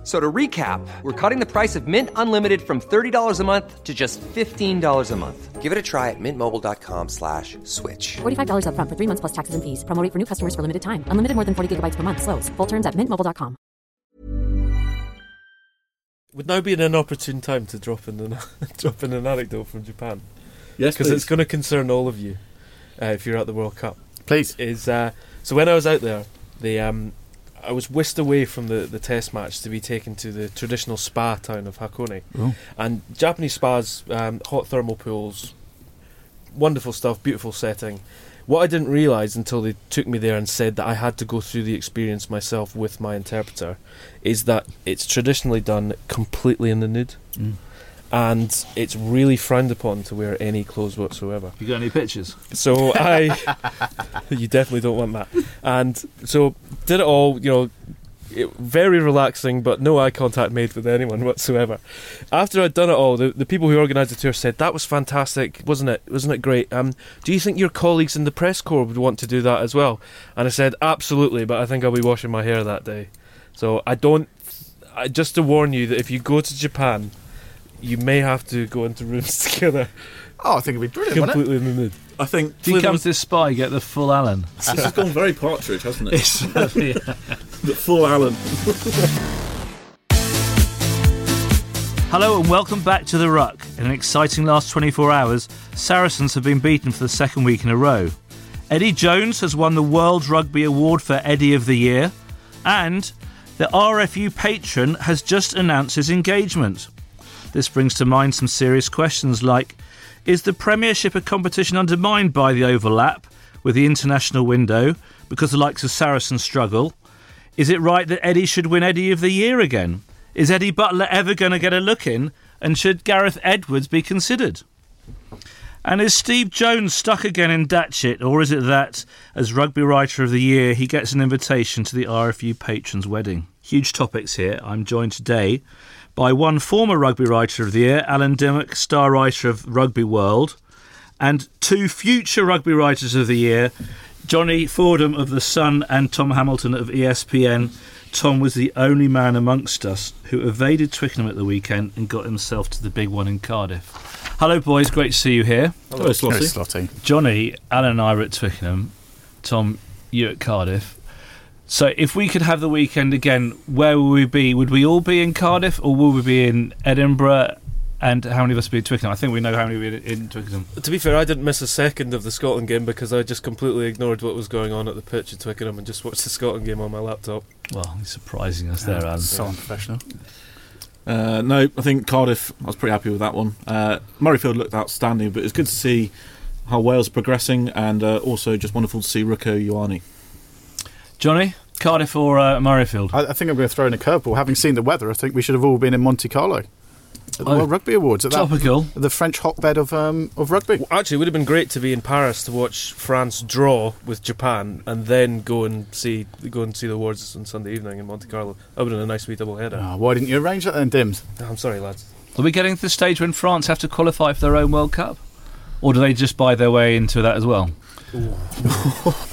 F- So to recap, we're cutting the price of Mint Unlimited from $30 a month to just $15 a month. Give it a try at mintmobile.com slash switch. $45 upfront for three months plus taxes and fees. Promo rate for new customers for limited time. Unlimited more than 40 gigabytes per month. Slows. Full terms at mintmobile.com. Would now be an opportune time to drop in an drop in an anecdote from Japan Yes, because it's going to concern all of you uh, if you're at the World Cup. Please. Is uh, so when I was out there, the um, I was whisked away from the, the test match to be taken to the traditional spa town of Hakone, Oh. and Japanese spas, um, hot thermal pools, wonderful stuff, beautiful setting. What I didn't realise until they took me there and said that I had to go through the experience myself with my interpreter is that it's traditionally done completely in the nude. Mm. And it's really frowned upon to wear any clothes whatsoever. You got any pictures? So I, you definitely don't want that. And so did it all, you know, it, very relaxing, but no eye contact made with anyone whatsoever. After I'd done it all, the, the people who organised the tour said that was fantastic, wasn't it? Wasn't it great? Um, do you think your colleagues in the press corps would want to do that as well? And I said absolutely, but I think I'll be washing my hair that day. So I don't. I, just to warn you that if you go to Japan, you may have to go into rooms together Oh, I think it'd be brilliant, completely in the mood. I think If you Flynn come to this spa, you get the full Alan. this has gone very partridge, hasn't it? The full Alan. Hello and welcome back to The Ruck. In an exciting last 24 hours, Saracens have been beaten for the second week in a row. Eddie Jones has won the World Rugby Award for Eddie of the Year, and the RFU patron has just announced his engagement. This brings to mind some serious questions like Is the Premiership a competition undermined by the overlap with the international window because the likes of Saracens struggle? Is it right that Eddie should win Eddie of the Year again? Is Eddie Butler ever going to get a look in? And should Gareth Edwards be considered? And is Steve Jones stuck again in Datchet, or is it that, as Rugby Writer of the Year, he gets an invitation to the RFU patron's wedding? Huge topics here. I'm joined today by one former Rugby Writer of the Year, Alan Dymock, star writer of Rugby World, and two future Rugby Writers of the Year, Jonny Fordham of The Sun and Tom Hamilton of ESPN. Tom was the only man amongst us who evaded Twickenham at the weekend and got himself to the big one in Cardiff. Hello, boys. Great to see you here. Hello, Very Slotty. slotty. Jonny, Alan, and I were at Twickenham. Tom, you at Cardiff. So, if we could have the weekend again, where would we be? Would we all be in Cardiff, or would we be in Edinburgh? And how many of us would be in Twickenham? I think we know how many would be in Twickenham. To be fair, I didn't miss a second of the Scotland game because I just completely ignored what was going on at the pitch at Twickenham and just watched the Scotland game on my laptop. Well, he's surprising us there, Alan. So unprofessional. Uh, no, I think Cardiff. I was pretty happy with that one. Uh, Murrayfield looked outstanding, but it's good to see how Wales are progressing, and uh, also just wonderful to see Rieko Ioane. Jonny, Cardiff or uh, Murrayfield? I, I think I'm going to throw in a curveball. Having seen the weather, I think we should have all been in Monte Carlo at the Oh. World Rugby Awards. At that, Topical. the French hotbed of um, of rugby. Well, actually, it would have been great to be in Paris to watch France draw with Japan and then go and see go and see the awards on Sunday evening in Monte Carlo. That would have been a nice wee double header. Ah, why didn't you arrange that then, Dims? I'm sorry, lads. Are we getting to the stage when France have to qualify for their own World Cup? Or do they just buy their way into that as well?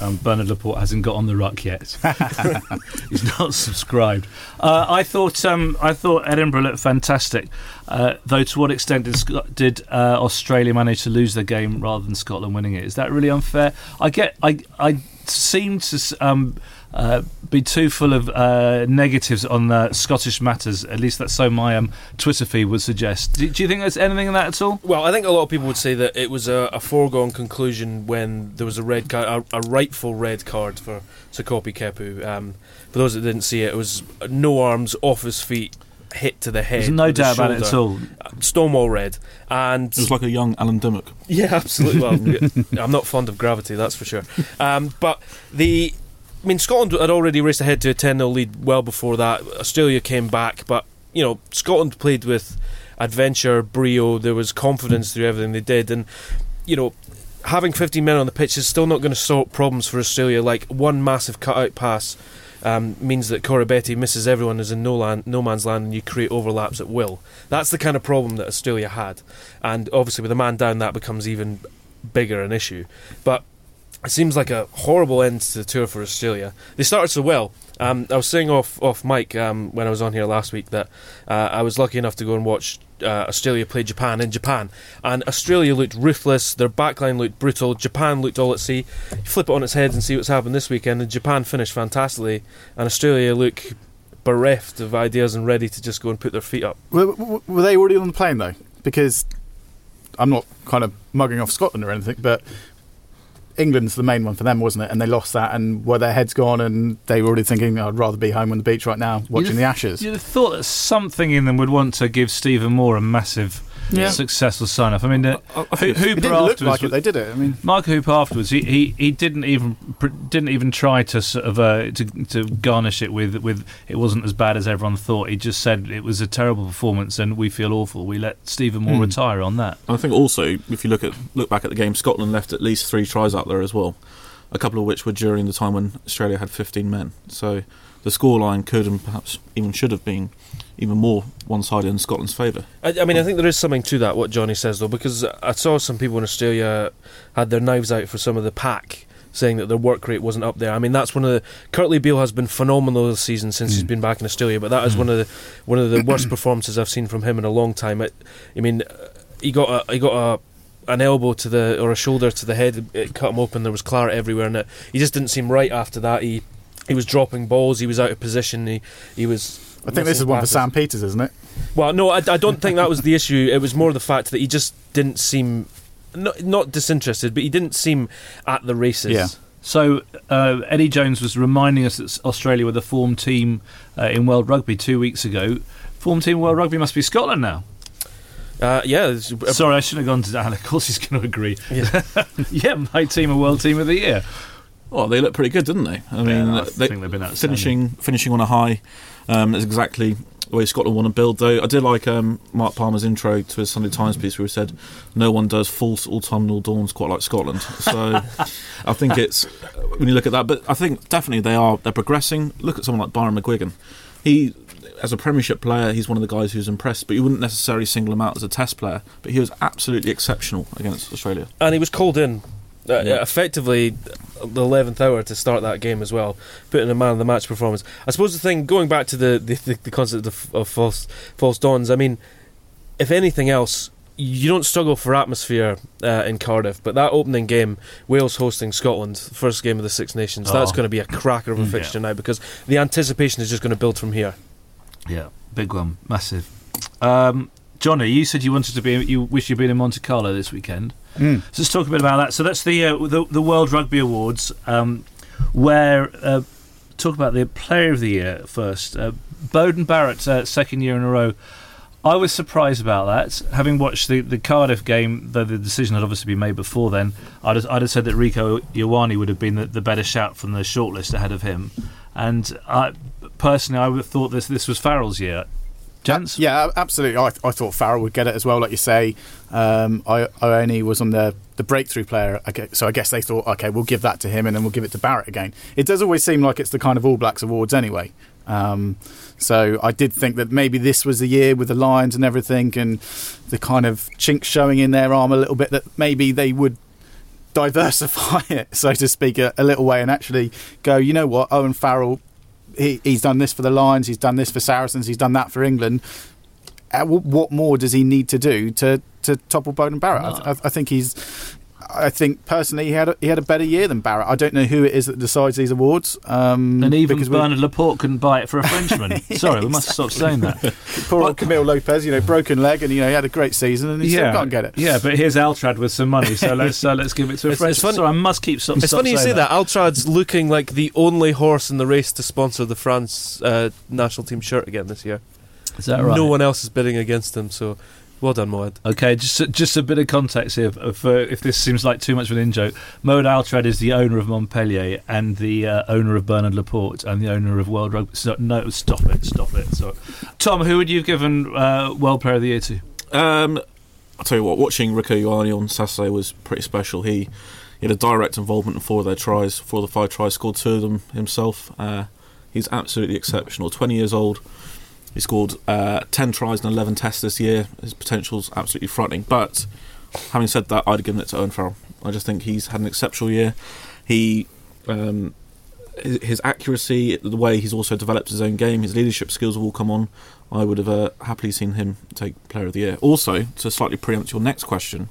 Um, Bernard Laporte hasn't got on the ruck yet. He's not subscribed. Uh, I thought um, I thought Edinburgh looked fantastic, uh, though. To what extent did, did uh, Australia manage to lose their game rather than Scotland winning it? Is that really unfair? I get. I I seem to um, uh, be too full of uh, negatives on uh, Scottish matters. At least that's so my um, Twitter feed would suggest. Do, do you think there's anything in that at all? Well, I think a lot of people would say that it was a, a foregone conclusion when there was a red card, a, a rightful red card for Sekope Kepu. Um, for those that didn't see it, it was no arms, off his feet, hit to the head. There's no with the doubt about it at all. Uh, Stonewall red, and It was like a young Alan Dymock. Yeah, absolutely. Well, I'm not fond of gravity, that's for sure. Um, but the, I mean, Scotland had already raced ahead to a 10 0 lead well before that. Australia came back, but you know, Scotland played with adventure, brio. There was confidence through everything they did, and you know. Having 15 men on the pitch is still not going to solve problems for Australia. Like one massive cut-out pass um, means that Corabetti misses everyone who's in no, land, no man's land and you create overlaps at will. That's the kind of problem that Australia had. And obviously, with a man down, that becomes even bigger an issue. But it seems like a horrible end to the tour for Australia. They started so well. Um, I was saying off off mic um, when I was on here last week that uh, I was lucky enough to go and watch uh, Australia play Japan in Japan, and Australia looked ruthless. Their backline looked brutal. Japan looked all at sea. You flip it on its head and see what's happened this weekend. And Japan finished fantastically, and Australia look bereft of ideas and ready to just go and put their feet up. Were, were were they already on the plane though? Because I'm not kind of mugging off Scotland or anything, but England's the main one for them, wasn't it? And they lost that, and were their heads gone, and they were already thinking, "I'd rather be home on the beach right now, watching the Ashes." You'd have thought that something in them would want to give Stephen Moore a massive, Yeah. successful sign off. I mean, uh, I- I think It Hooper didn't look like it. They did it. I mean, Mark Hooper afterwards, he, he, he didn't even didn't even try to sort of uh, to to garnish it with with it wasn't as bad as everyone thought. He just said it was a terrible performance and we feel awful. We let Stephen Moore Hmm. retire on that. I think also, if you look at look back at the game, Scotland left at least three tries out there as well. A couple of which were during the time when Australia had 15 men. So the scoreline could and perhaps even should have been even more one-sided in Scotland's favour. I, I mean, I think there is something to that, what Jonny says, though, because I saw some people in Australia had their knives out for some of the pack, saying that their work rate wasn't up there. I mean, that's one of the. Kurtley Beale has been phenomenal this season since he's been back in Australia, but that is one of the one of the worst performances I've seen from him in a long time. It, I mean, uh, he got a, he got a. An elbow to the or a shoulder to the head, it cut him open. There was claret everywhere, and it, he just didn't seem right after that. He he was dropping balls. He was out of position. He he was. I think this is missing one for. Sam Peters, isn't it? Well, no, I, I don't think that was the issue. It was more the fact that he just didn't seem not, not disinterested, but he didn't seem at the races. Yeah. So uh, Eddie Jones was reminding us that Australia were the form team uh, in World Rugby two weeks ago. Form team in World Rugby must be Scotland now. Uh, yeah, uh, Sorry, I shouldn't have gone to Dan. Of course, he's going to agree. Yeah. yeah, my team are World Team of the Year. Well, they look pretty good, didn't they? I mean, I they, think they've been outstanding. finishing finishing on a high. Um, is exactly the way Scotland want to build. Though I did like um, Mark Palmer's intro to his Sunday Times piece, where he said, "No one does false autumnal dawns quite like Scotland." So I think it's when you look at that. But I think definitely they are they're progressing. Look at someone like Byron McGuigan. He, as a Premiership player, he's one of the guys who's impressed. But you wouldn't necessarily single him out as a Test player. But he was absolutely exceptional against Australia. and he was called in. Uh, Yeah. Effectively, the eleventh hour to start that game as well, putting a man of the match performance. I suppose the thing, going back to the the, the, the concept of, of false false dawns. I mean, if anything else, you don't struggle for atmosphere uh, in Cardiff, but that opening game, Wales hosting Scotland, first game of the Six Nations, that's Oh. going to be a cracker of a Mm. fixture now because the anticipation is just going to build from here. Yeah, big one, massive. Um, Jonny, you said you wanted to be. You wish you'd been in Monte Carlo this weekend. Mm. So let's talk a bit about that. So that's the uh, the, the World Rugby Awards, um, where uh, talk about the Player of the Year first. Uh, Beauden Barrett, uh, second year in a row. I was surprised about that. Having watched the, the Cardiff game, though the decision had obviously been made before then, I'd have, I'd have said that Rieko Ioane would have been the, the better shout from the shortlist ahead of him. And I, personally, I would have thought this this was Farrell's year. Gents? Yeah, absolutely. I, I thought Farrell would get it as well, like you say. Um, I, was on the, the breakthrough player, so I guess they thought, okay, we'll give that to him and then we'll give it to Barrett again. It does always seem like it's the kind of All Blacks awards anyway. Um, so I did think that maybe this was the year with the Lions and everything and the kind of chinks showing in their arm a little bit that maybe they would diversify it, so to speak, a, a little way and actually go, you know what, Owen Farrell he, he's done this for the Lions, he's done this for Saracens, he's done that for England. Uh, what more does he need to do to, to topple Beauden Barrett? I, I, I think he's. I think personally he had a, he had a better year than Barrett. I don't know who it is that decides these awards. Um, And even because Bernard Laporte couldn't buy it for a Frenchman. Sorry, we must stop saying that. poor old Camille Lopez, you know, broken leg, and you know he had a great season, and he still can't get it. Yeah, but here's Altrad with some money, so let's uh, let's give it to a It's- French. it's funny- Sorry, I must keep. Stop, It's stop funny you saying say that. Altrad's looking like the only horse in the race to sponsor the France uh, national team shirt again this year. Is that right? No one else is bidding against him, so well done, Mohed. Okay, just just a bit of context here. Of, uh, if this seems like too much of an in joke, Mohed Altrad is the owner of Montpellier and the uh, owner of Bernard Laporte and the owner of World Rugby. So, no, stop it, stop it. Sorry. Tom, who would you have given uh, World Player of the Year to? Um, I'll tell you what, watching Rieko Ioane on Saturday was pretty special. He, he had a direct involvement in four of their tries. Four of the five tries, scored two of them himself. Uh, He's absolutely exceptional. 20 years old. He scored uh, 10 tries and 11 tests this year. His potential's absolutely frightening. But having said that, I'd have given it to Owen Farrell. I just think he's had an exceptional year. He, um, his, accuracy, the way he's also developed his own game, his leadership skills have all come on. I would have uh, happily seen him take Player of the Year. Also, to slightly preempt your next question,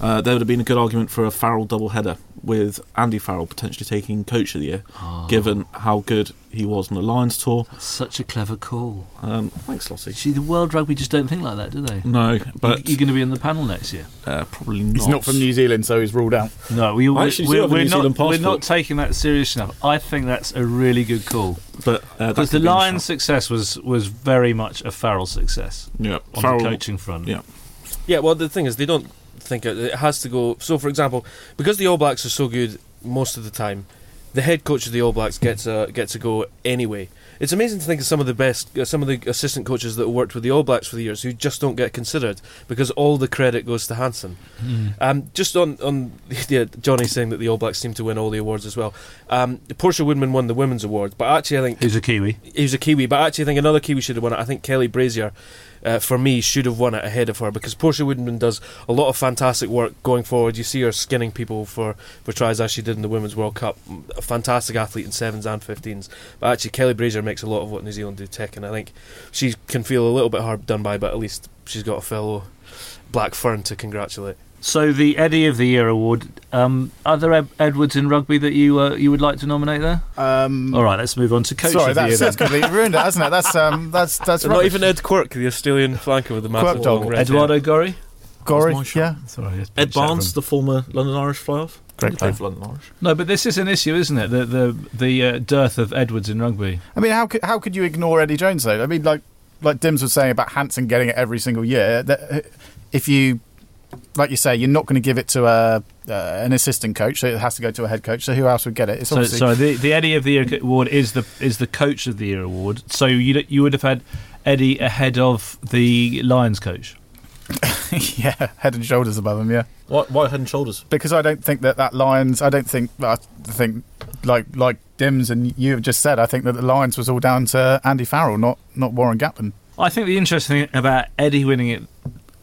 uh, there would have been a good argument for a Farrell double header with Andy Farrell potentially taking Coach of the Year, given how good he was on the Lions tour. Such a clever call. Um, thanks, Lossie. See, the World Rugby just don't think like that, do they? No, but you're going to be in the panel next year. uh, probably not. He's not from New Zealand, so he's ruled out. No, we, we, actually we're, we're not, we're not taking that serious enough. I think that's a really good call But uh, because the be Lions' interesting. success was was very much a Farrell success yeah, on Farrell, the coaching front. Yeah, Yeah, well, the thing is, they don't think it, it has to go. So, for example, because the All Blacks are so good most of the time, the head coach of the All Blacks gets a gets a go anyway. It's amazing to think of some of the best, uh, some of the assistant coaches that worked with the All Blacks for the years who just don't get considered because all the credit goes to Hansen. Um, just on on yeah, Jonny saying that the All Blacks seem to win all the awards as well. Um, Portia Woodman won the women's award, but actually I think he's a Kiwi? He's a Kiwi, but actually I think another Kiwi should have won it. I think Kelly Brazier, uh, for me, should have won it ahead of her because Portia Woodman does a lot of fantastic work going forward. You see her skinning people for, for tries as she did in the Women's World Cup. A fantastic athlete in sevens and fifteens. But actually, Kelly Brazier makes a lot of what New Zealand do tick, and I think she can feel a little bit hard done by, but at least she's got a fellow Black Fern to congratulate. So the Eddie of the Year award. Um, are there Ed- Edwards in rugby that you uh, you would like to nominate there? Um, All right, let's move on to coach sorry, of the year. that's, then. that's completely ruined it, hasn't it? That's um, that's that's Not even Ed Quirk, the Australian flanker with the massive dog. long red hair. Eduardo Gorry. Gory, That's my shot. yeah, Sorry, Ed Barnes, the former London Irish fly-off. Great He played player. for London Irish. No, but this is an issue, isn't it? The the the uh, dearth of Edwards in rugby. I mean, how could how could you ignore Eddie Jones though? I mean, like like Dims was saying about Hansen getting it every single year. That if you, like you say, you're not going to give it to a uh, an assistant coach, so it has to go to a head coach. So who else would get it? It's So, obviously so the the Eddie of the Year award is the is the coach of the year award. So you you would have had Eddie ahead of the Lions coach. yeah, head and shoulders above him. Yeah, Why, why head and shoulders? because I don't think that that Lions. I don't think. I think like like Dims and you have just said. I think that the Lions was all down to Andy Farrell, not not Warren Gatland. I think the interesting thing about Eddie winning it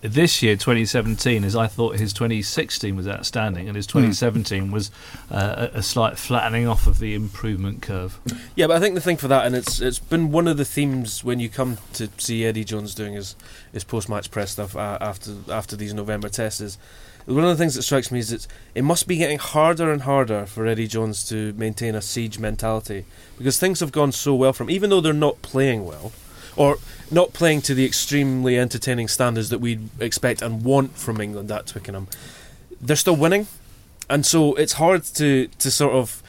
this year, 2017, is I thought his 2016 was outstanding, and his 2017 was uh, a slight flattening off of the improvement curve. Yeah, but I think the thing for that, and it's it's been one of the themes when you come to see Eddie Jones doing his, his post match press stuff uh, after after these November tests is one of the things that strikes me is that it must be getting harder and harder for Eddie Jones to maintain a siege mentality because things have gone so well from even though they're not playing well or not playing to the extremely entertaining standards that we expect and want from England at Twickenham, they're still winning, and so it's hard to to sort of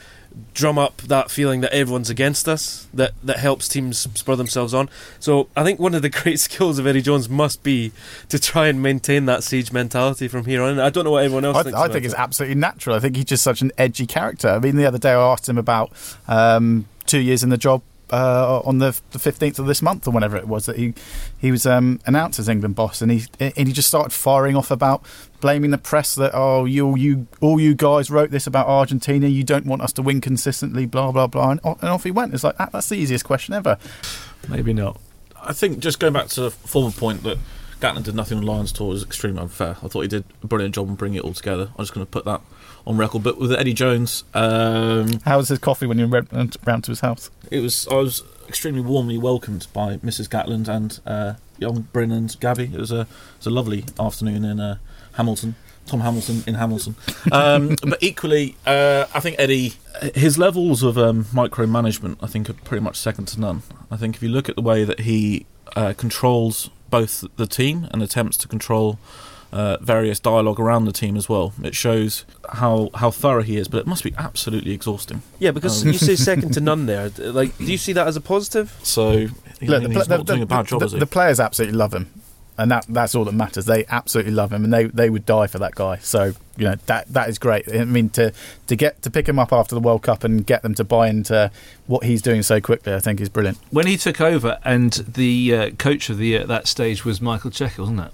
drum up that feeling that everyone's against us that that helps teams spur themselves on so i think one of the great skills of eddie jones must be to try and maintain that siege mentality from here on i don't know what everyone else I, thinks I think it's it. absolutely natural. I think he's just such an edgy character. I mean, the other day I asked him about um, two years in the job uh, on the fifteenth of this month or whenever it was that he he was um, announced as England boss, and he and he just started firing off about blaming the press that oh you you all you guys wrote this about Argentina, you don't want us to win consistently, blah blah blah, and, and off he went. It's like that, that's the easiest question ever. Maybe not. I think just going back to the former point that Gatland did nothing on Lions tour is extremely unfair. I thought he did a brilliant job on bringing it all together. I'm just going to put that on record. But with Eddie Jones, um, How was his coffee when you went round to his house? it was I was extremely warmly welcomed by Mrs. Gatland and uh, young Bryn and Gabby. It was a it was a lovely afternoon in uh, Hamilton. Tom Hamilton in Hamilton, um, but equally, uh, I think Eddie, his levels of um, micromanagement, I think, are pretty much second to none. I think if you look at the way that he uh, controls both the team and attempts to control uh, various dialogue around the team as well, it shows how how thorough he is. But it must be absolutely exhausting. yeah because Um, you say second to none there like do you see that as a positive So Look, he's the, not the- doing a bad job, the- is he? the players absolutely love him, and that that's all that matters. They absolutely love him, and they, they would die for that guy. So you know that that is great. I mean to to get to pick him up after the World Cup and get them to buy into what he's doing so quickly, I think is brilliant. When he took over, and the uh, coach of the year at that stage was Michael Cheika, wasn't it?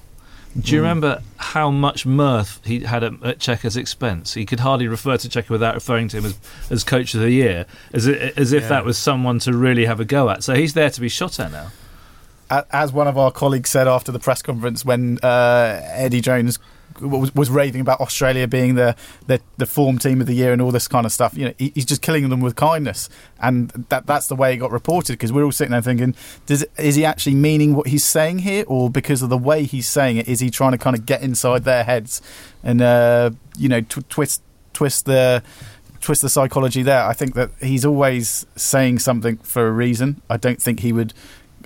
Do you remember how much mirth he had at, at Cheika's expense? He could hardly refer to Cheika without referring to him as, as coach of the year, as, as if Yeah. that was someone to really have a go at. So he's there to be shot at now. As one of our colleagues said after the press conference when uh, Eddie Jones was, was raving about Australia being the, the the form team of the year and all this kind of stuff, you know, he, he's just killing them with kindness, and that that's the way it got reported because we're all sitting there thinking, does is he actually meaning what he's saying here, or because of the way he's saying it, is he trying to kind of get inside their heads and uh, you know tw- twist twist the twist the psychology there. I think that he's always saying something for a reason. I don't think he would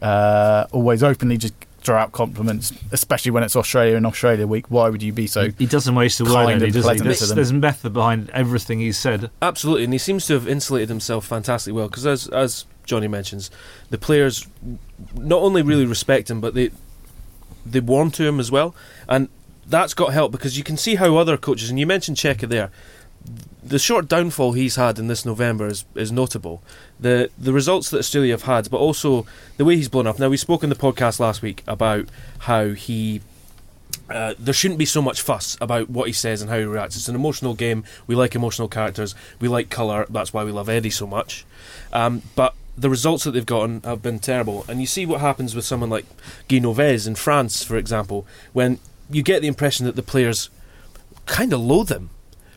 uh, always openly just throw out compliments, especially when it's Australia and Australia week. Why would you be so? He doesn't waste a word, kind Eddie, and does he? There's, there's method behind everything he's said. Absolutely, and he seems to have insulated himself fantastically well because, as as Jonny mentions, the players not only really respect him, but they they warm to him as well, and that's got help because you can see how other coaches, and you mentioned Cheika there, the short downfall he's had in this November is, is notable. The the results that Australia have had, but also the way he's blown up. Now we spoke in the podcast last week about how he uh, there shouldn't be so much fuss about what he says and how he reacts. It's an emotional game. We like emotional characters. We like colour. That's why we love Eddie so much. Um, but the results that they've gotten have been terrible. And you see what happens with someone like Guy in France, for example, when you get the impression that the players kind of loathe him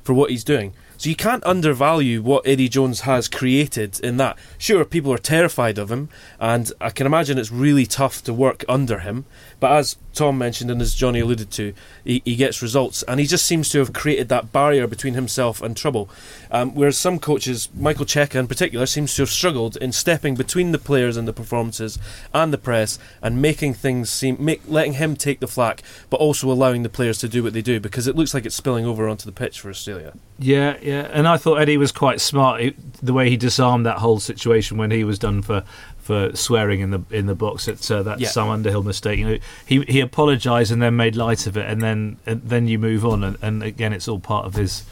for what he's doing. So you can't undervalue what Eddie Jones has created in that. Sure, people are terrified of him, and I can imagine it's really tough to work under him. But as Tom mentioned and as Jonny alluded to, he, he gets results, and he just seems to have created that barrier between himself and trouble. Um, whereas some coaches, Michael Cheika in particular, seems to have struggled in stepping between the players and the performances and the press and making things seem, make, letting him take the flak, but also allowing the players to do what they do because it looks like it's spilling over onto the pitch for Australia. Yeah, yeah, and I thought Eddie was quite smart he, the way he disarmed that whole situation when he was done for, for swearing in the in the box at uh, that Yeah. Sam Underhill mistake. You know, he he apologised and then made light of it, and then and then you move on, and, and again, it's all part of his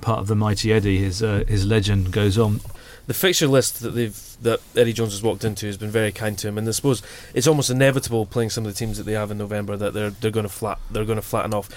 part of the mighty Eddie. His uh, his legend goes on. the fixture list that they've that Eddie Jones has walked into has been very kind to him, and I suppose it's almost inevitable playing some of the teams that they have in November that they're they're going to flat they're going to flatten off.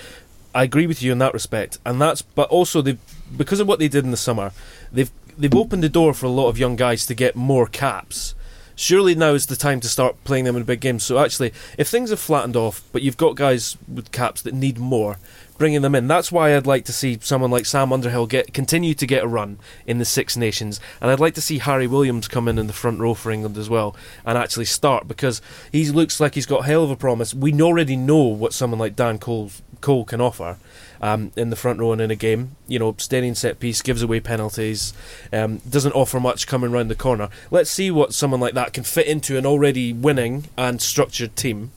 I agree with you in that respect, and that's but also they because of what they did in the summer, they've they've opened the door for a lot of young guys to get more caps. Surely now is the time to start playing them in big games. So actually, if things have flattened off, but you've got guys with caps that need more, bringing them in. That's why I'd like to see someone like Sam Underhill get continue to get a run in the Six Nations, and I'd like to see Harry Williams come in in the front row for England as well and actually start because he looks like he's got hell of a promise. We already know what someone like Dan Cole Cole can offer. Um, in the front row and in a game, you know, steady in set piece, gives away penalties, um, doesn't offer much coming round the corner. Let's see what someone like that can fit into an already winning and structured team.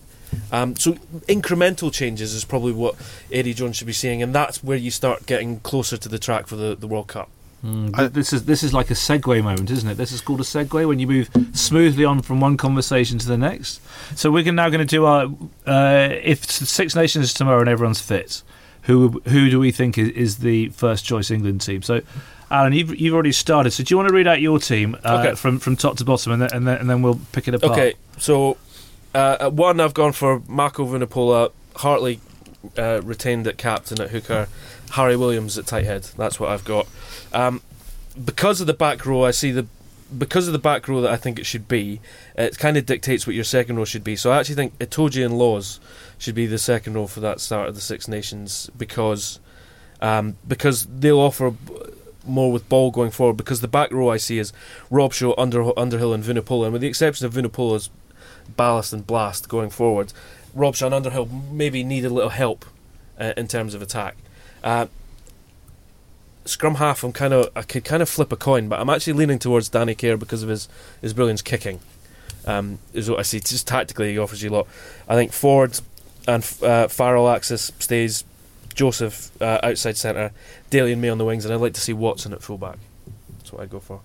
Um, so incremental changes is probably what Eddie Jones should be seeing, and that's where you start getting closer to the track for the, the World Cup. Th- this is this is like a segue moment, isn't it? This is called a segue when you move smoothly on from one conversation to the next. So we're now going to do our uh, if Six Nations is tomorrow and everyone's fit, who who do we think is, is the first choice England team? So. Alan, you've, you've already started. So, do you want to read out your team uh, Okay. from from top to bottom, and then, and then and then we'll pick it apart? Okay, so uh, one, I've gone for Mako Vunipola, Hartley uh, retained at captain at hooker, Harry Williams at tight head. That's what I've got. Um, because of the back row, I see the because of the back row that I think it should be. It kind of dictates what your second row should be. So I actually think Itoje and Lawes should be the second row for that start of the Six Nations because um, because they'll offer more with ball going forward. Because the back row I see is Robshaw, Under, Underhill, and Vunipola, and with the exception of Vunipola's ballast and blast going forward, Robshaw and Underhill maybe need a little help uh, in terms of attack. Uh, scrum half, I'm kind of I could kind of flip a coin, but I'm actually leaning towards Danny Care because of his his brilliance kicking. Um, is what I see. Just tactically, he offers you a lot. I think Ford and uh, Farrell axis stays. Joseph uh, outside centre, Daly and me on the wings, and I'd like to see Watson at fullback. That's what I'd go for.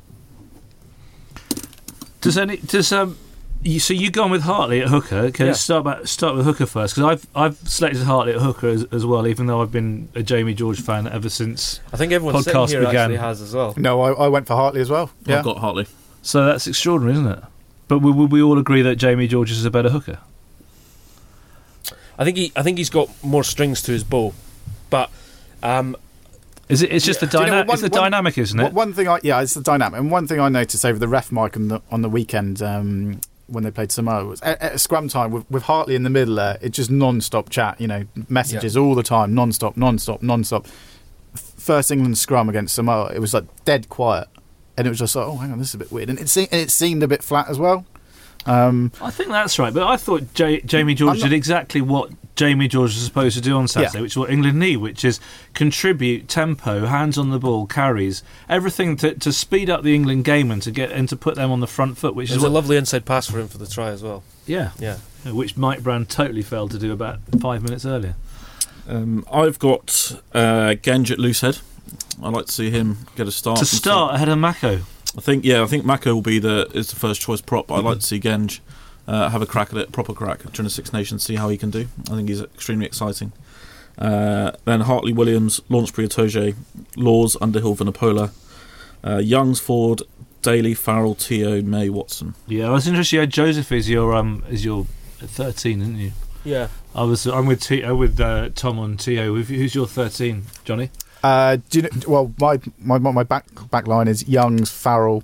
Does any does um you, so you gone with Hartley at hooker? Okay, Yeah. start about, start with hooker first because I've I've selected Hartley at hooker as, as well, even though I've been a Jamie George fan ever since. I think everyone Podcast here began. actually has as well. No, I, I went for Hartley as well. Yeah, I've got Hartley. So that's extraordinary, isn't it? But would we, we all agree that Jamie George is a better hooker? I think he I think he's got more strings to his bow, but um, Is it? It's just the Do you know, dynamic. one- it's the one- dynamic, isn't it? One thing, I, yeah, it's the dynamic. And one thing I noticed over the ref mic on the on the weekend um, when they played Samoa was at, at scrum time with, with Hartley in the middle there. It's just non-stop chat. You know, messages all the time, non-stop, non-stop, non-stop. First England scrum against Samoa, it was like dead quiet, and it was just like, oh, hang on, this is a bit weird, and it seemed and it seemed a bit flat as well. Um, I think that's right. But I thought J- Jamie George not- did exactly what Jamie George was supposed to do on Saturday, Yeah. which is what England need, which is contribute tempo, hands on the ball, carries, everything to, to speed up the England game and to get and to put them on the front foot. Which it is was a what, lovely inside pass for him for the try as well. yeah, Yeah, which Mike Brown totally failed to do about five minutes earlier. Um, I've got uh, Genge at loosehead. I'd like to see him get a start. to and see- start ahead of Mako. I think yeah, I think Mako will be the is the first choice prop. But I'd like to see Genge uh, have a crack at it, proper crack during the Six Nations, see how he can do. I think he's extremely exciting. Uh, then Hartley Williams, Launchbury Itoje, Lawes, Underhill, Vunipola, uh, Youngs, Ford, Daly, Farrell, Te'o, May, Watson. Yeah, I was interested. You had Joseph as your um as your thirteen, didn't you? yeah. I was. I'm with T, uh, with uh, Tom on To. Who's your thirteen, Jonny? Uh, do you know, well, my my my back back line is Youngs, Farrell,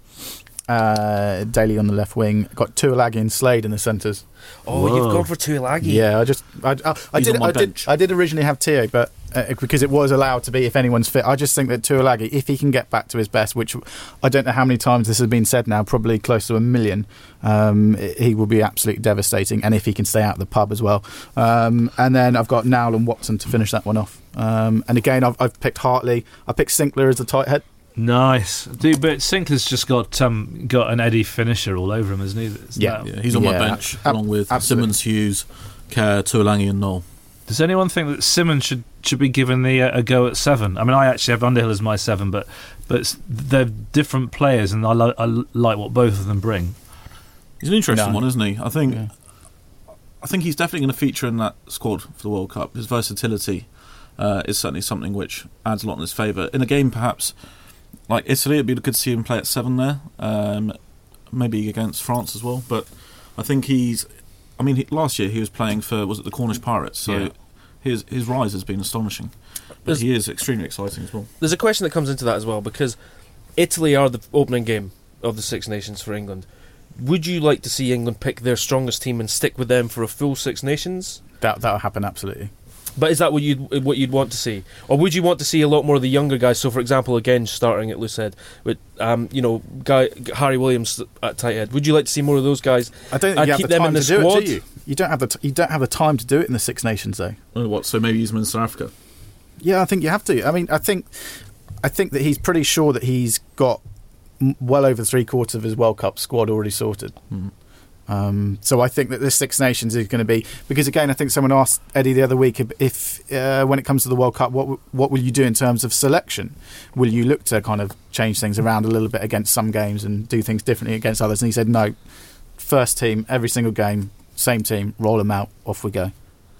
uh, Daly on the left wing. Got Tuilagi and Slade in the centres. Oh, Whoa. you've gone for Tuilagi. Yeah, I just I, I, I did on my I did. I did originally have Te'o, but uh, because it was allowed to be if anyone's fit. I just think that Tuilagi, if he can get back to his best, which I don't know how many times this has been said now, probably close to a million, um, he will be absolutely devastating. And if he can stay out of the pub as well, um, and then I've got Nowell and Watson to finish that one off. Um, and again, I've, I've picked Hartley. I picked Sinckler as the tight head. Nice, dude. But Sinckler's just got um got an Eddie finisher all over him, isn't he? It's Yeah. Yeah, he's on my bench ab- along with absolutely. Simmonds, Hughes, Care, Tuilagi, and Nowell. Does anyone think that Simmonds should should be given the uh, a go at seven? I mean, I actually have Underhill as my seven, but but they're different players, and I, li- I like what both of them bring. He's an interesting No. one, isn't he? I think Yeah. I think he's definitely going to feature in that squad for the World Cup. His versatility uh, is certainly something which adds a lot in his favour. In a game, perhaps like Italy, it'd be good to see him play at seven there. Um, maybe against France as well. But I think he's. I mean, he, last year he was playing for was it the Cornish Pirates? So Yeah. his his rise has been astonishing. But There's- he is extremely exciting as well. There's a question that comes into that as well because Italy are the opening game of the Six Nations for England. Would you like to see England pick their strongest team and stick with them for a full Six Nations? That that'll happen absolutely. But is that what you'd what you'd want to see, or would you want to see a lot more of the younger guys? So, for example, again, starting at Loosehead with um, you know, guy Harry Williams at tight head. Would you like to see more of those guys? I don't think And you have keep the them time in the to do it, squad? do you? You don't have the t- you don't have the time to do it in the Six Nations though. Oh, what? So maybe use him in South Africa. Yeah, I think you have to. I mean, I think, I think that he's pretty sure that he's got well over three quarters of his World Cup squad already sorted. Um, so I think that the Six Nations is going to be because again, I think someone asked Eddie the other week if, uh, when it comes to the World Cup, what what will you do in terms of selection? Will you look to kind of change things around a little bit against some games and do things differently against others? And he said, no, first team, every single game, same team, roll them out, off we go.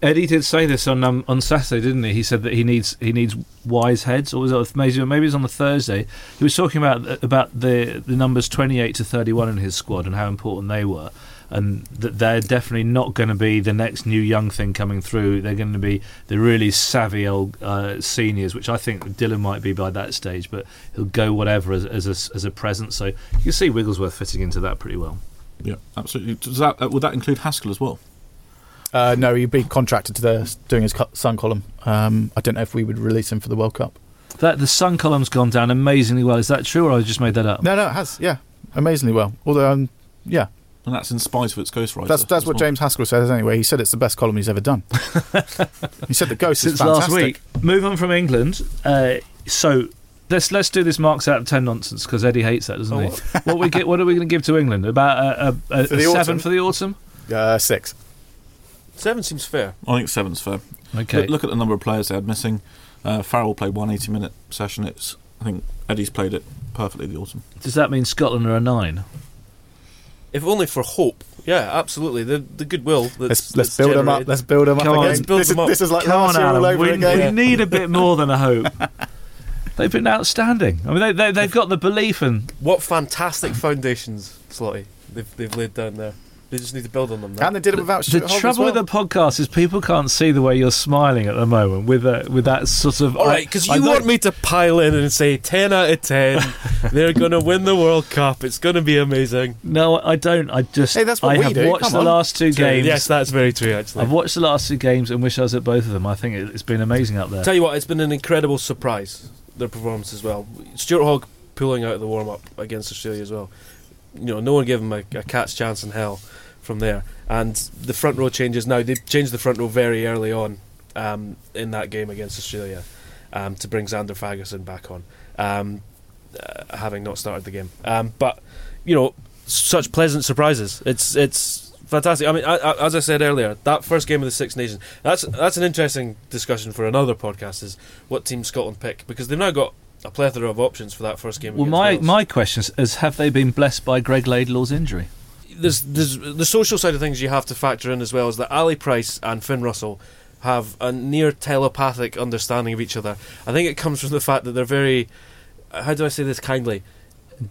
Eddie did say this on um, on Saturday, didn't he? He said that he needs he needs wise heads, or was it maybe maybe it was on the Thursday? He was talking about about the the numbers twenty eight to thirty one in his squad and how important they were, and that they're definitely not going to be the next new young thing coming through. They're going to be the really savvy old uh, seniors, which I think Dylan might be by that stage, but he'll go whatever as as a, as a present. So you can see Wigglesworth fitting into that pretty well. Yeah, absolutely. Does that uh, would that include Haskell as well? Uh, no, he'd be contracted to the doing his Sun column. Um, I don't know if we would release him for the World Cup. That the Sun column's gone down amazingly well. Is that true, or I just made that up? No, no, it has. Yeah, amazingly well. Although, um, yeah, And that's in spite of its ghostwriter. that's that's what well. James Haskell says anyway. He said it's the best column he's ever done. he said the Ghost is since last fantastic. week. Move on from England. Uh, so let's let's do this marks out of ten nonsense because Eddie hates that, doesn't Oh, he? what we get? What are we going to give to England? About a, a, a, For a seven for the autumn. Uh, six. Seven seems fair. I think seven's fair. Okay. Look, look at the number of players they had missing. Uh, Farrell played one 80 minute session. It's I think Eddie's played it perfectly the autumn. Does that mean Scotland are a nine? If only for hope. Yeah, absolutely. The the goodwill. That's, Let's let's that's build them up. Let's build them up Come on, again. let's build this, them is, up. this is like Come last on, year all over We, again. we need a bit more than a hope. They've been outstanding. I mean, they, they, they've got the belief and What fantastic foundations, Slotty, they've, they've laid down there. They just need to build on them. Now. And they did it without The Stuart Hogg trouble well. with the podcast is people can't see the way you're smiling at the moment with that with that sort of. All right, because you don't- want me to pile in and say ten out of ten. they're going to win the World Cup. It's going to be amazing. No, I don't. I just. Hey, that's what I we have do, watched come the on. last two games. Yes, that's very true. Actually, I've watched the last two games and wish I was at both of them. I think it, it's been amazing up there. Tell you what, it's been an incredible surprise. Their performance as well. Stuart Hogg pulling out of the warm up against Australia as well. You know, no one gave him a, a cat's chance in hell from there. And the front row changes now. They changed the front row very early on um, in that game against Australia um, to bring Zander Fagerson back on, um, uh, having not started the game. Um, but you know, such pleasant surprises. It's it's fantastic. I mean, I, I, as I said earlier, that first game of the Six Nations. That's that's an interesting discussion for another podcast. Is what team Scotland pick because they've now got a plethora of options for that first game. Well, my Wales. my question is, is: Have they been blessed by Greg Laidlaw's injury? There's, there's the social side of things you have to factor in as well is that Ali Price and Finn Russell have a near telepathic understanding of each other. I think it comes from the fact that they're very how do I say this kindly?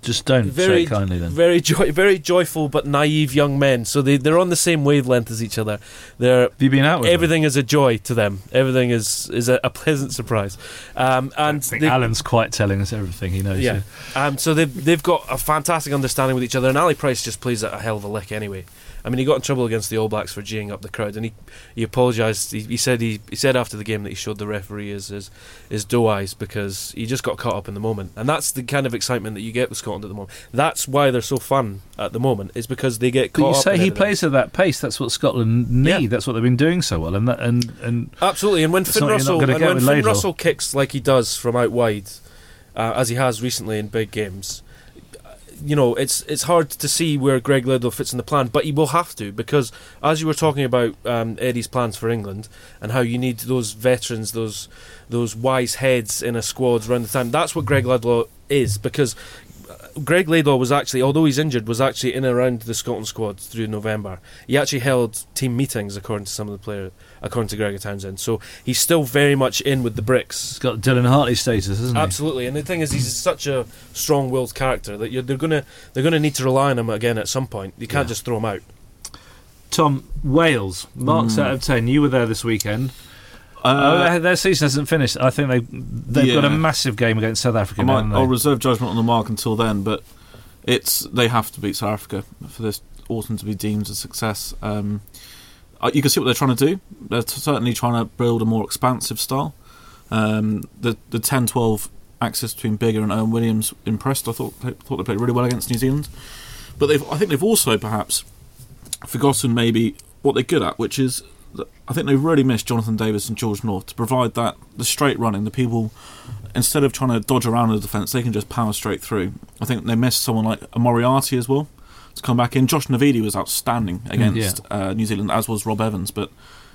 Just don't Very kindly then. very joy, very joyful but naive young men. So they they're on the same wavelength as each other. They're Have you been out with them? everything is a joy to them. Everything is is a, a pleasant surprise. Um, and I think they- Alan's quite telling us everything he knows. yeah. here. Um, so they've they've got a fantastic understanding with each other, and Ali Price just plays a hell of a lick anyway. I mean, he got in trouble against the All Blacks for geeing up the crowd, and he he apologised. He, he said he, he said after the game that he showed the referee his, his his doe eyes because he just got caught up in the moment, and that's the kind of excitement that you get with Scotland at the moment. That's why they're so fun at the moment. Is because they get caught But you say he everything. plays at that pace. That's what Scotland need. Yeah. That's what they've been doing so well. And that, and and Absolutely, and when Finn not- you're not Russell and when Finn Laidlaw. Russell kicks like he does from out wide, uh, as he has recently in big games, you know it's it's hard to see where Greg Laidlaw fits in the plan, but he will have to because as you were talking about um, Eddie's plans for England and how you need those veterans, those those wise heads in a squad around the time. That's what Greg Laidlaw is because. uh, Greg Laidlaw was actually, although he's injured, was actually in and around the Scotland squad through November. He actually held team meetings, according to some of the players, according to Gregor Townsend. So he's still very much in with the bricks. he's got Dylan Hartley status, isn't he? Absolutely, and the thing is, he's such a strong-willed character that you're, they're gonna they're gonna need to rely on him again at some point. You can't Yeah. just throw him out. Tom Wales marks Hmm. out of ten. You were there this weekend. oh, their, their season hasn't finished. I think they they've got a Uh, massive game against South Africa. I might, they? I'll reserve judgment on the mark until then, but it's they have to beat South Africa for this autumn to be deemed a success. Um, uh, you can see what they're trying to do. They're certainly trying to build a more expansive style. Um, the the 10-12 axis between Biggar and Owen Williams impressed. I thought they, thought they played really well against New Zealand, but they've I think they've also perhaps forgotten maybe what they're good at, which is I think they've really missed Jonathan Davies and George North to provide that the straight running, the people instead of trying to dodge around the defence, they can just power straight through. I think they missed someone like a Moriarty as well to come back in. Josh Navidi was outstanding against uh, New Zealand, as was Rob Evans. But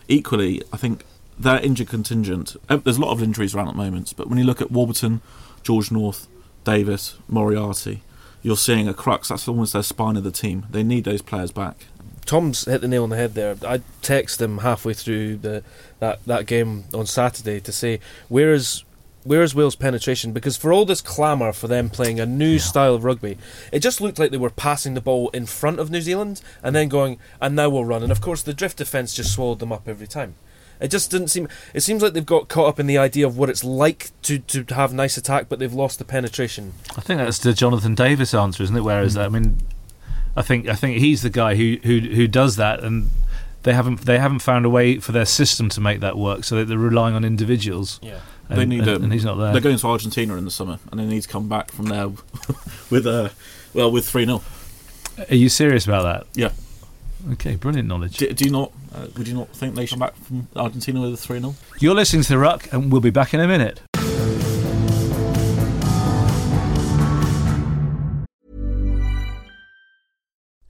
equally, I think their injured contingent. eh, There's a lot of injuries around at the moment, but when you look at Warburton, George North, Davies, Moriarty, you're seeing a crux. That's almost their spine of the team. They need those players back. Tom's hit the nail on the head there. I texted him halfway through the that, that game on Saturday to say where is where is Wales' penetration? Because for all this clamour for them playing a new style of rugby, it just looked like they were passing the ball in front of New Zealand and then going, and now we'll run. And of course, the drift defence just swallowed them up every time. It just didn't seem. It seems like they've got caught up in the idea of what it's like to, to have nice attack, but they've lost the penetration. I think that's the Jonathan Davies answer, isn't it? Whereas hmm. I mean, I think I think he's the guy who who who does that, and they haven't they haven't found a way for their system to make that work, so they're relying on individuals. Yeah. And, they need and, um, and he's not there. They're going to Argentina in the summer, and they need to come back from there with uh, well with three 0 Are you serious about that? Yeah. Okay, brilliant knowledge. Do, do you not? Uh, would you not think they should come back from Argentina with a three 0 You're listening to the Ruck, and we'll be back in a minute.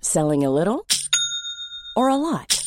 Selling a little or a lot?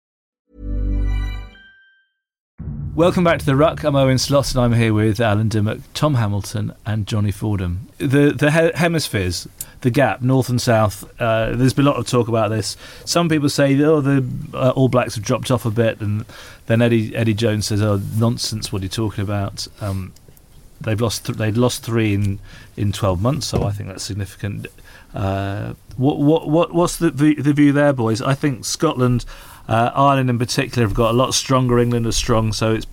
Welcome back to the Ruck. I'm Owen Slot, and I'm here with Alan Dymock, Tom Hamilton, and Jonny Fordham. The the he- hemispheres, the gap, north and south. Uh, there's been a lot of talk about this. Some people say, oh, the uh, All Blacks have dropped off a bit, and then Eddie Eddie Jones says, oh, nonsense. What are you talking about? Um, they've lost th- they'd lost three in in 12 months, so I think that's significant. Uh, what what what what's the the view there, boys? I think Scotland. Uh, Ireland in particular have got a lot stronger. England are strong, so it's.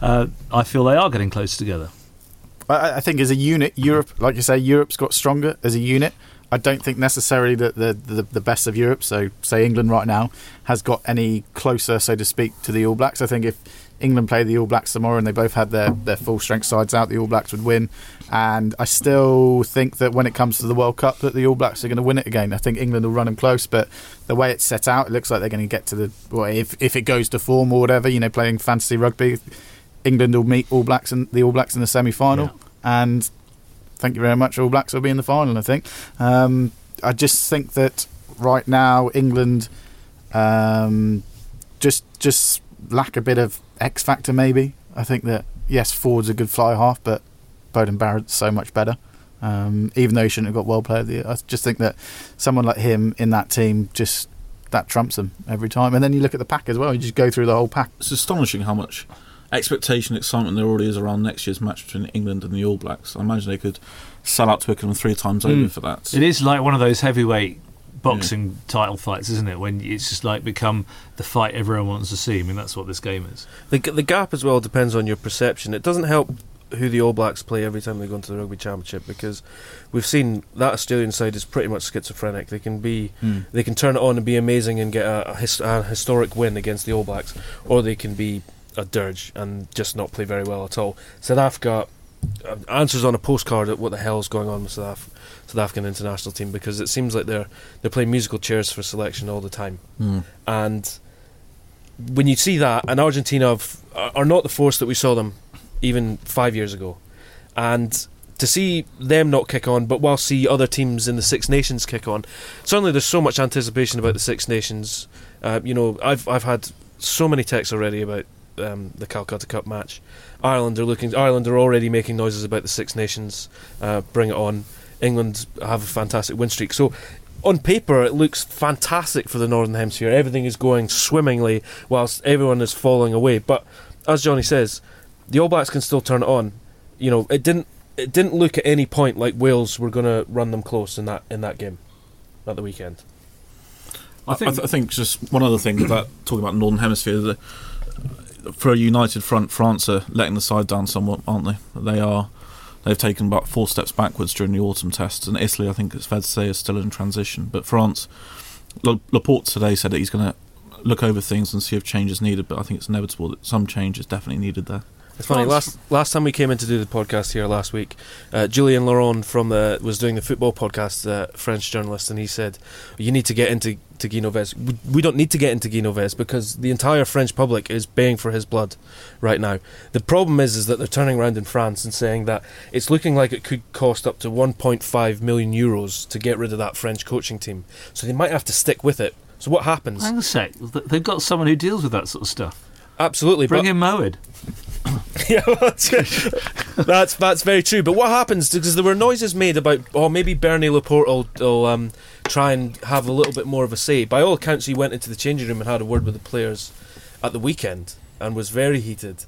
Uh, I feel they are getting closer together. I, I think as a unit, Europe, like you say, Europe's got stronger as a unit. I don't think necessarily that the, the the best of Europe, so say England right now, has got any closer, so to speak, to the All Blacks. I think if England played the All Blacks tomorrow and they both had their, their full strength sides out, the All Blacks would win. And I still think that when it comes to the World Cup, that the All Blacks are going to win it again. I think England will run them close, but the way it's set out, it looks like they're going to get to the well, if if it goes to form or whatever, you know, playing fantasy rugby, England will meet All Blacks and the All Blacks in the semi final, and thank you very much. All Blacks will be in the final, I think. Um, I just think that right now England um, just just lack a bit of X factor. Maybe I think that yes, Ford's a good fly half, but Beauden Barrett's so much better. Um, even though he shouldn't have got World Player of the Year, I just think that someone like him in that team just that trumps them every time. And then you look at the pack as well. You just go through the whole pack. It's astonishing how much expectation, excitement there already is around next year's match between England and the All Blacks. I imagine they could sell out Twickenham three times over Mm. for that. It is like one of those heavyweight boxing title fights, isn't it? When it's just like become the fight everyone wants to see. I mean, that's what this game is. The, the gap as well depends on your perception. It doesn't help who the All Blacks play every time they go into the Rugby Championship because we've seen that Australian side is pretty much schizophrenic. They can be, Mm. they can turn it on and be amazing and get a, a, his, a historic win against the All Blacks, or they can be a dirge and just not play very well at all. South Africa answers on a postcard at what the hell is going on with South, Af- South African international team because it seems like they're they're playing musical chairs for selection all the time Mm. and when you see that, and Argentina have, are not the force that we saw them even five years ago, and to see them not kick on, but while see other teams in the Six Nations kick on, suddenly there's so much anticipation about the Six Nations. Uh, you know, I've I've had so many texts already about um, the Calcutta Cup match. Ireland are looking. Ireland are already making noises about the Six Nations. Uh, bring it on. England have a fantastic win streak. So on paper, it looks fantastic for the Northern Hemisphere. Everything is going swimmingly whilst everyone is falling away. But as Jonny says, the All Blacks can still turn it on. You know, it didn't. It didn't look at any point like Wales were going to run them close in that in that game, at the weekend. I think, I, th- I think just one other thing about talking about the Northern Hemisphere, the, for a united front, France are letting the side down somewhat, aren't they? They are. They've taken about four steps backwards during the autumn tests, and Italy, I think it's fair to say, is still in transition. But France, Laporte today said that he's going to look over things and see if change is needed. But I think it's inevitable that some change is definitely needed there. It's funny. Last last time we came in to do the podcast here last week, uh, Julian Laurent from the was doing the football podcast, uh, French journalist, and he said, "You need to get into to Guy Novès. We, we don't need to get into Guy Novès because the entire French public is baying for his blood right now. The problem is, is that they're turning around in France and saying that it's looking like it could cost up to 1.5 million euros to get rid of that French coaching team. So they might have to stick with it. So what happens? Hang a sec. They've got someone who deals with that sort of stuff. Absolutely, Bring but- in Mohed. yeah, that's, that's that's very true. But what happens because there were noises made about oh maybe Bernie Laporte will, will um, try and have a little bit more of a say. By all accounts, he went into the changing room and had a word with the players at the weekend and was very heated.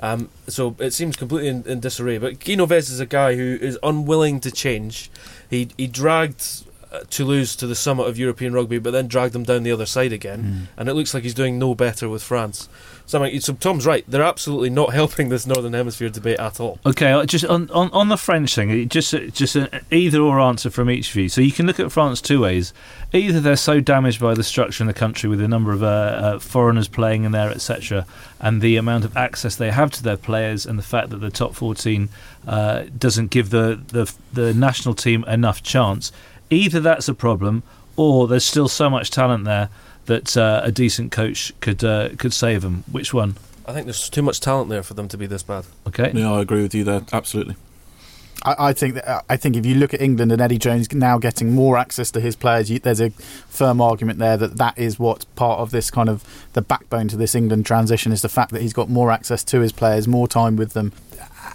Um, so it seems completely in, in disarray. But Guy Novès is a guy who is unwilling to change. He he dragged uh, Toulouse to the summit of European rugby, but then dragged them down the other side again. And it looks like he's doing no better with France. So, so Tom's right. They're absolutely not helping this Northern Hemisphere debate at all. Okay, uh, just on, on, on the French thing, just just an either or answer from each of you. So you can look at France two ways. Either they're so damaged by the structure in the country with the number of uh, uh, foreigners playing in there, etc., and the amount of access they have to their players, and the fact that the top 14 uh, doesn't give the, the the national team enough chance. Either that's a problem, or there's still so much talent there that uh, a decent coach could uh, could save them. Which one? I think there's too much talent there for them to be this bad. Okay. Yeah, I agree with you there. Absolutely. I, I think that I think if you look at England and Eddie Jones now getting more access to his players, you, there's a firm argument there that that is what part of this kind of the backbone to this England transition is the fact that he's got more access to his players, more time with them,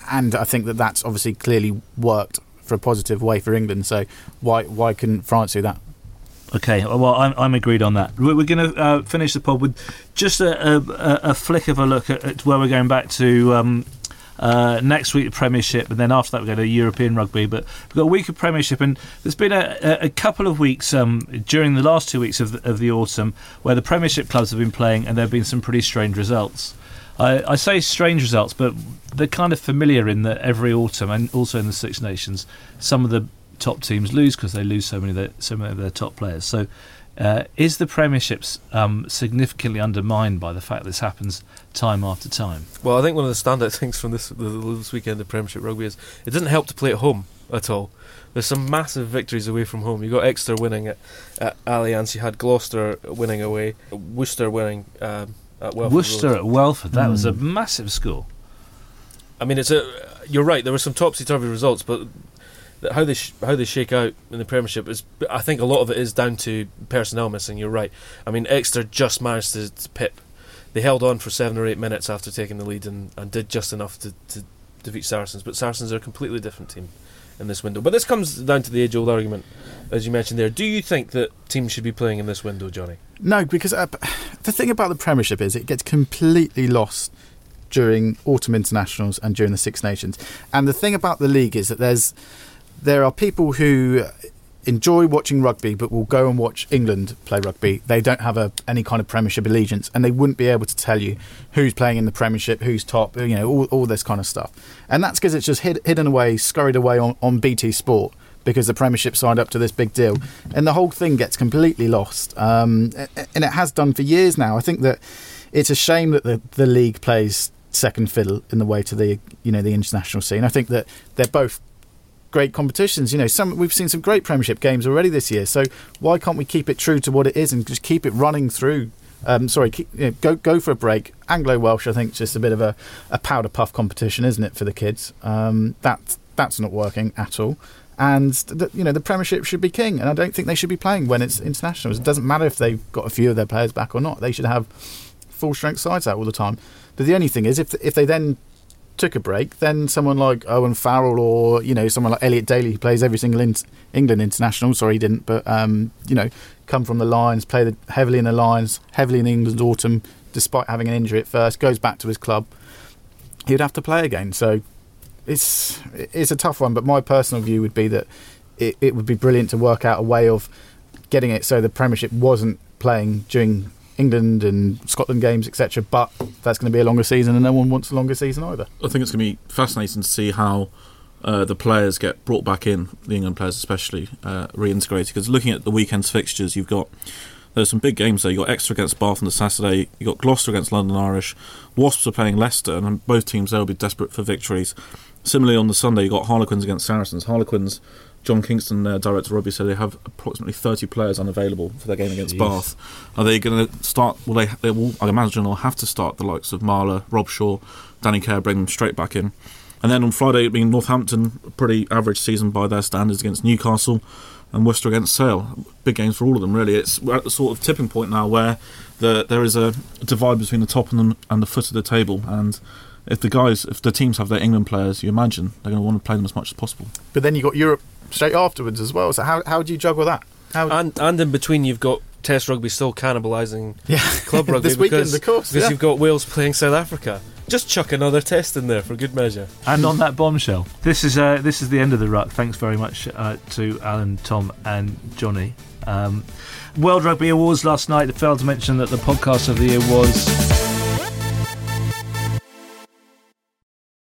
and I think that that's obviously clearly worked for a positive way for England. So why why couldn't France do that? Okay, well, I'm, I'm agreed on that. We're, going to uh, finish the pod with just a, a, a flick of a look at, at where we're going back to um, uh, next week, the Premiership, and then after that, we're going to European rugby. But we've got a week of Premiership, and there's been a, a- a couple of weeks um, during the last two weeks of the, of the autumn where the Premiership clubs have been playing, and there have been some pretty strange results. I, I say strange results, but they're kind of familiar in that every autumn, and also in the Six Nations, some of the top teams lose because they lose so many of their, so many of their top players. So, uh, is the Premierships um, significantly undermined by the fact this happens time after time? Well, I think one of the standout things from this this weekend of Premiership rugby is it doesn't help to play at home at all. There's some massive victories away from home. You got Exeter winning at, at Allianz. You had Gloucester winning away. Worcester winning um, at Welford. Worcester Road. at Welford, that was a massive score. I mean, it's a. You're right. There were some topsy turvy results, but how they sh- how they shake out in the Premiership is. I think a lot of it is down to personnel missing. You're right. I mean, Exeter just managed to, to pip. They held on for seven or eight minutes after taking the lead and, and did just enough to, to defeat Saracens. But Saracens are a completely different team in this window. But this comes down to the age old argument, as you mentioned there. Do you think that teams should be playing in this window, Jonny? No, because uh, the thing about the Premiership is it gets completely lost during autumn internationals and during the Six Nations. And the thing about the league is that there's there are people who enjoy watching rugby but will go and watch England play rugby. They don't have a, any kind of Premiership allegiance and they wouldn't be able to tell you who's playing in the Premiership, who's top, you know, all, all this kind of stuff. And that's because it's just hid, hidden away, scurried away on, on BT Sport because the Premiership signed up to this big deal, and the whole thing gets completely lost. Um, and it has done for years now. I think that it's a shame that the, the league plays second fiddle in the way to the you know the international scene. I think that they're both great competitions. You know, some we've seen some great Premiership games already this year. So why can't we keep it true to what it is and just keep it running through? Um, sorry, keep, you know, go go for a break. Anglo Welsh, I think, is just a bit of a, a powder puff competition, isn't it, for the kids? Um, that that's not working at all. And the, you know the Premiership should be king, and I don't think they should be playing when it's internationals. It doesn't matter if they've got a few of their players back or not. They should have full strength sides out all the time. But the only thing is, if if they then took a break, then someone like Owen Farrell or you know someone like Elliot Daly who plays every single in- England international. Sorry, he didn't, but um, you know, come from the Lions, play the, heavily in the Lions, heavily in England's autumn, despite having an injury at first, goes back to his club. He'd have to play again. So it's it's a tough one. But my personal view would be that it, it would be brilliant to work out a way of getting it so the Premiership wasn't playing during England and Scotland games, etc. But that's going to be a longer season, and no one wants a longer season either. I think it's going to be fascinating to see how uh, the players get brought back in, the England players especially, uh, reintegrated. Because looking at the weekend's fixtures, you've got there's some big games there. You got Exeter against Bath on the Saturday. You got Gloucester against London Irish. Wasps are playing Leicester, and both teams there will be desperate for victories. Similarly, on the Sunday, you got Harlequins against Saracens. Harlequins. John Kingston, their director of rugby, said they have approximately 30 players unavailable for their game against Bath. Are they going to start? Well, they, they will. I imagine they'll have to start the likes of Marler, Robshaw, Danny Care, bring them straight back in. And then on Friday, being Northampton, a pretty average season by their standards against Newcastle, and Worcester against Sale. Big games for all of them, really. It's we're at the sort of tipping point now where the, there is a divide between the top and the, and the foot of the table. And if the guys, if the teams have their England players, you imagine they're going to want to play them as much as possible. But then you got Europe straight afterwards as well. So how how do you juggle that? How, And and in between, you've got Test rugby still cannibalising yeah, club rugby this weekend, because, of course. because yeah. you've got Wales playing South Africa. just chuck another test in there for good measure. And on that bombshell, this is uh, this is the end of the ruck. Thanks very much uh, to Alan, Tom, and Jonny. Um, World Rugby Awards last night. I failed to mention that the podcast of the year was